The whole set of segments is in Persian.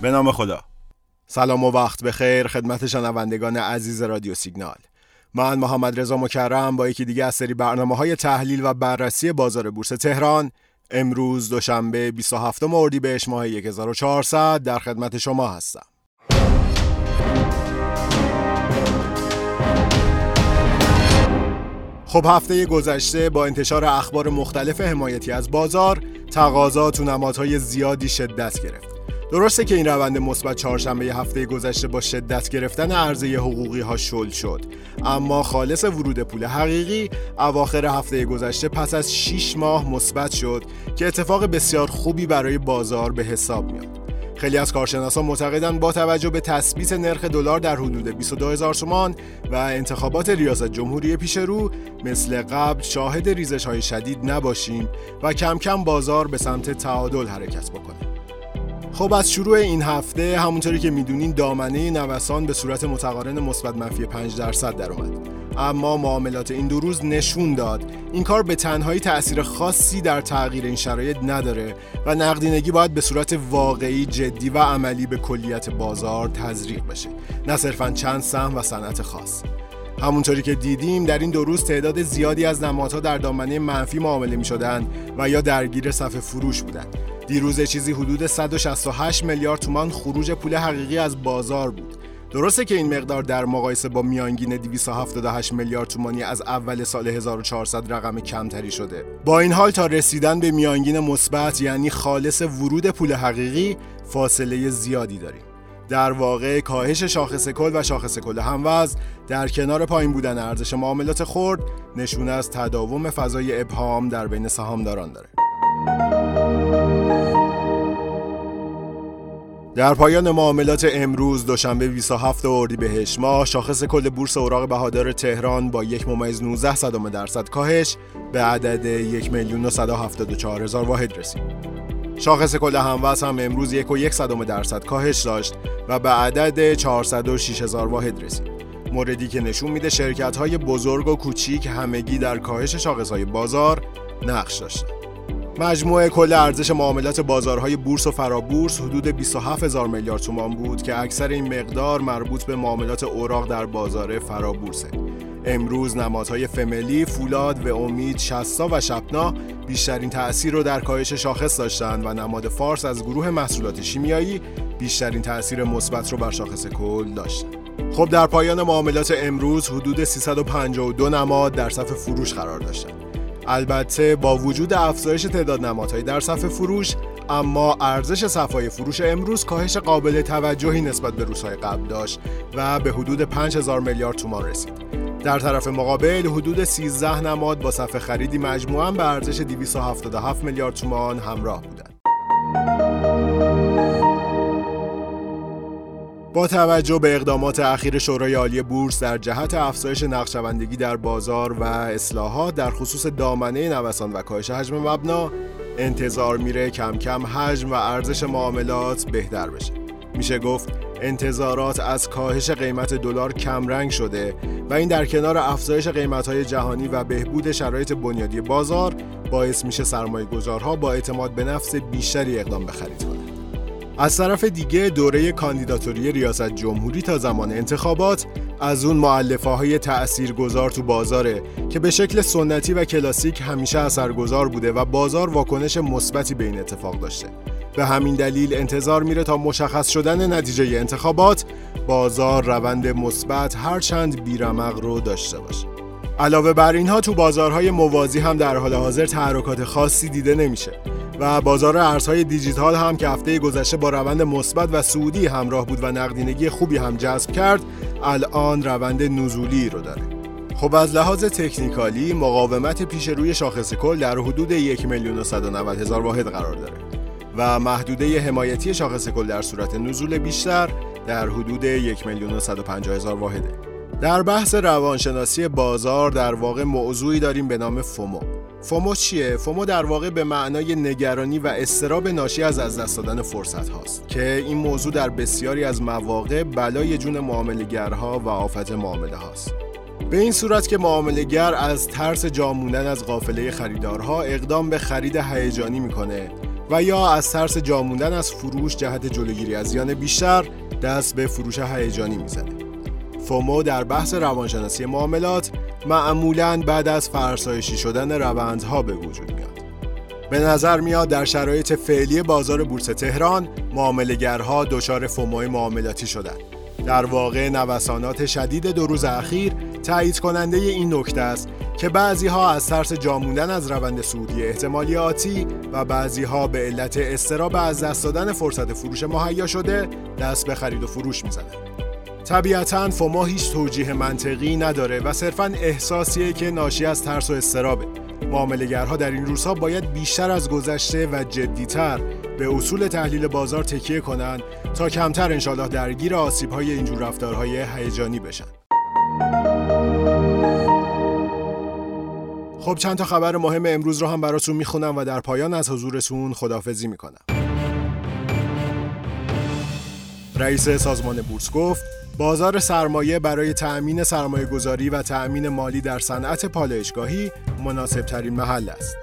به نام خدا. سلام و وقت بخیر خدمت شنوندگان عزیز رادیو سیگنال. من محمد رضا مکرم با یکی دیگه از سری برنامه های تحلیل و بررسی بازار بورس تهران. امروز دوشنبه 27 اردیبهشت ماه 1400 در خدمت شما هستم. خب هفته گذشته با انتشار اخبار مختلف حمایتی از بازار تقاضا تو نمادهای زیادی شدت گرفت. درسته که این روند مثبت چهارشنبه هفته گذشته با شدت گرفتن عرضه حقوقی ها شل شد. اما خالص ورود پول حقیقی اواخر هفته گذشته پس از 6 ماه مثبت شد که اتفاق بسیار خوبی برای بازار به حساب میاد خیلی از کارشناسان معتقدند با توجه به تثبیت نرخ دلار در حدود 22 هزار تومان و انتخابات ریاست جمهوری پیش رو مثل قبل شاهد ریزش های شدید نباشیم و کم کم بازار به سمت تعادل حرکت بکنه. خب از شروع این هفته همونطوری که می‌دونین دامنه نوسان به صورت متقارن مثبت منفی 5 درصد در اومد. اما معاملات این دو روز نشون داد این کار به تنهایی تأثیر خاصی در تغییر این شرایط نداره و نقدینگی باید به صورت واقعی جدی و عملی به کلیت بازار تزریق بشه. نه صرفا چند سهم و صنعت خاص. همونطوری که دیدیم در این دو روز تعداد زیادی از نمادها در دامنه منفی معامله می شدن و یا درگیر صف فروش بودند. دیروز چیزی حدود 168 میلیارد تومان خروج پول حقیقی از بازار بود. درسته که این مقدار در مقایسه با میانگین 278 میلیارد تومانی از اول سال 1400 رقم کمتری شده. با این حال تا رسیدن به میانگین مثبت یعنی خالص ورود پول حقیقی فاصله زیادی داریم. در واقع کاهش شاخص کل و شاخص کل هموز در کنار پایین بودن ارزش معاملات خرد نشونه از تداوم فضای ابهام در بین سهامداران داره. در پایان معاملات امروز دوشنبه 27 اردیبهشت ماه شاخص کل بورس اوراق بهادار تهران با یک ممیز 19 صدم درصد کاهش به عدد 1 میلیون هزار واحد رسید. شاخص کل هموز هم امروز یک و یک صدم درصد کاهش داشت و به عدد 406 هزار واحد رسید. موردی که نشون میده شرکت های بزرگ و کوچیک همگی در کاهش شاخص های بازار نقش داشتند. مجموع کل ارزش معاملات بازارهای بورس و فرابورس حدود 27 هزار میلیارد تومان بود که اکثر این مقدار مربوط به معاملات اوراق در بازار فرابورسه. امروز نمادهای فملی، فولاد و امید، شستا و شپنا بیشترین تأثیر رو در کاهش شاخص داشتند و نماد فارس از گروه محصولات شیمیایی بیشترین تأثیر مثبت رو بر شاخص کل داشت. خب در پایان معاملات امروز حدود 352 نماد در صف فروش قرار داشتند. البته با وجود افزایش تعداد نمادهای در صف فروش اما ارزش صفای فروش امروز کاهش قابل توجهی نسبت به روزهای قبل داشت و به حدود 5000 میلیارد تومان رسید. در طرف مقابل حدود 13 نماد با صف خریدی مجموعاً به ارزش 277 میلیارد تومان همراه بودند. با توجه به اقدامات اخیر شورای عالی بورس در جهت افزایش نقشوندگی در بازار و اصلاحات در خصوص دامنه نوسان و کاهش حجم مبنا انتظار میره کم کم حجم و ارزش معاملات بهتر بشه میشه گفت انتظارات از کاهش قیمت دلار کمرنگ شده و این در کنار افزایش قیمت‌های جهانی و بهبود شرایط بنیادی بازار باعث میشه سرمایه گذارها با اعتماد به نفس بیشتری اقدام به خرید کنند. از طرف دیگه دوره کاندیداتوری ریاست جمهوری تا زمان انتخابات از اون معلفه های تأثیر گذار تو بازاره که به شکل سنتی و کلاسیک همیشه اثرگذار بوده و بازار واکنش مثبتی به این اتفاق داشته. به همین دلیل انتظار میره تا مشخص شدن نتیجه انتخابات بازار روند مثبت هرچند بیرمق رو داشته باشه. علاوه بر اینها تو بازارهای موازی هم در حال حاضر تحرکات خاصی دیده نمیشه و بازار ارزهای دیجیتال هم که هفته گذشته با روند مثبت و سعودی همراه بود و نقدینگی خوبی هم جذب کرد الان روند نزولی رو داره. خب از لحاظ تکنیکالی مقاومت پیش روی شاخص کل در حدود 1 میلیون و هزار واحد قرار داره و محدوده حمایتی شاخص کل در صورت نزول بیشتر در حدود 1 میلیون و هزار واحده. در بحث روانشناسی بازار در واقع موضوعی داریم به نام فومو فومو چیه؟ فومو در واقع به معنای نگرانی و استراب ناشی از از دست دادن فرصت هاست که این موضوع در بسیاری از مواقع بلای جون معاملگرها و آفت معامله هاست به این صورت که معاملگر از ترس جاموندن از قافله خریدارها اقدام به خرید هیجانی می‌کنه و یا از ترس جاموندن از فروش جهت جلوگیری از زیان بیشتر دست به فروش هیجانی می‌زنه. فومو در بحث روانشناسی معاملات معمولا بعد از فرسایشی شدن روندها به وجود میاد. به نظر میاد در شرایط فعلی بازار بورس تهران معاملهگرها دچار فومو معاملاتی شدند. در واقع نوسانات شدید دو روز اخیر تایید کننده این نکته است که بعضی ها از ترس جاموندن از روند سعودی احتمالی آتی و بعضی ها به علت استراب از دست دادن فرصت فروش مهیا شده دست به خرید و فروش می‌زنند. طبیعتا فوما هیچ توجیه منطقی نداره و صرفا احساسیه که ناشی از ترس و استرابه معاملهگرها در این روزها باید بیشتر از گذشته و جدیتر به اصول تحلیل بازار تکیه کنند تا کمتر انشالله درگیر آسیب های اینجور رفتارهای هیجانی بشن. خب چند تا خبر مهم امروز رو هم براتون می‌خونم و در پایان از حضورتون خدافزی می‌کنم. رئیس سازمان بورس گفت بازار سرمایه برای تأمین سرمایه گذاری و تأمین مالی در صنعت پالایشگاهی مناسب ترین محل است.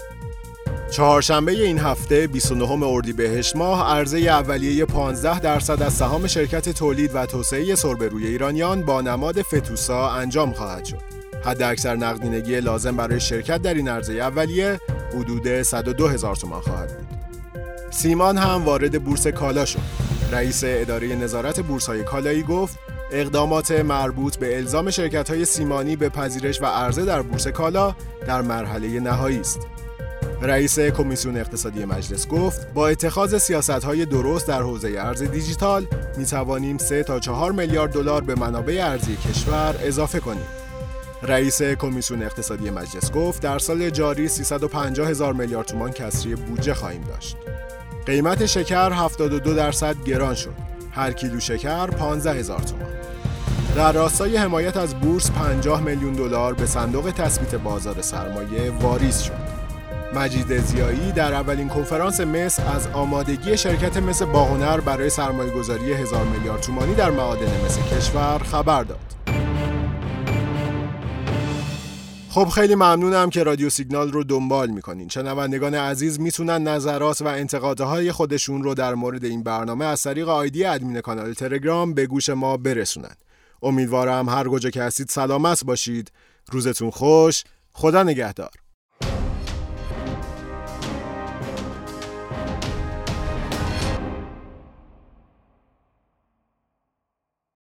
چهارشنبه این هفته 29 اردیبهشت ماه عرضه اولیه 15 درصد از سهام شرکت تولید و توسعه سربروی ایرانیان با نماد فتوسا انجام خواهد شد. حد اکثر نقدینگی لازم برای شرکت در این عرضه اولیه حدود 102 هزار تومان خواهد بود. سیمان هم وارد بورس کالا شد. رئیس اداره نظارت بورس های کالایی گفت اقدامات مربوط به الزام شرکت های سیمانی به پذیرش و عرضه در بورس کالا در مرحله نهایی است. رئیس کمیسیون اقتصادی مجلس گفت با اتخاذ سیاست های درست در حوزه ارز دیجیتال می توانیم 3 تا 4 میلیارد دلار به منابع ارزی کشور اضافه کنیم. رئیس کمیسیون اقتصادی مجلس گفت در سال جاری 350 هزار میلیارد تومان کسری بودجه خواهیم داشت. قیمت شکر 72 درصد گران شد. هر کیلو شکر 15 هزار تومان. در راستای حمایت از بورس 50 میلیون دلار به صندوق تثبیت بازار سرمایه واریز شد. مجید زیایی در اولین کنفرانس مصر از آمادگی شرکت مصر باهنر برای سرمایه گذاری هزار میلیارد تومانی در معادن مصر کشور خبر داد. خب خیلی ممنونم که رادیو سیگنال رو دنبال می‌کنین. شنوندگان عزیز می‌تونن نظرات و انتقادهای خودشون رو در مورد این برنامه از طریق آیدی ادمین کانال تلگرام به گوش ما برسونن. امیدوارم هر کجا که هستید سلامت باشید. روزتون خوش. خدا نگهدار.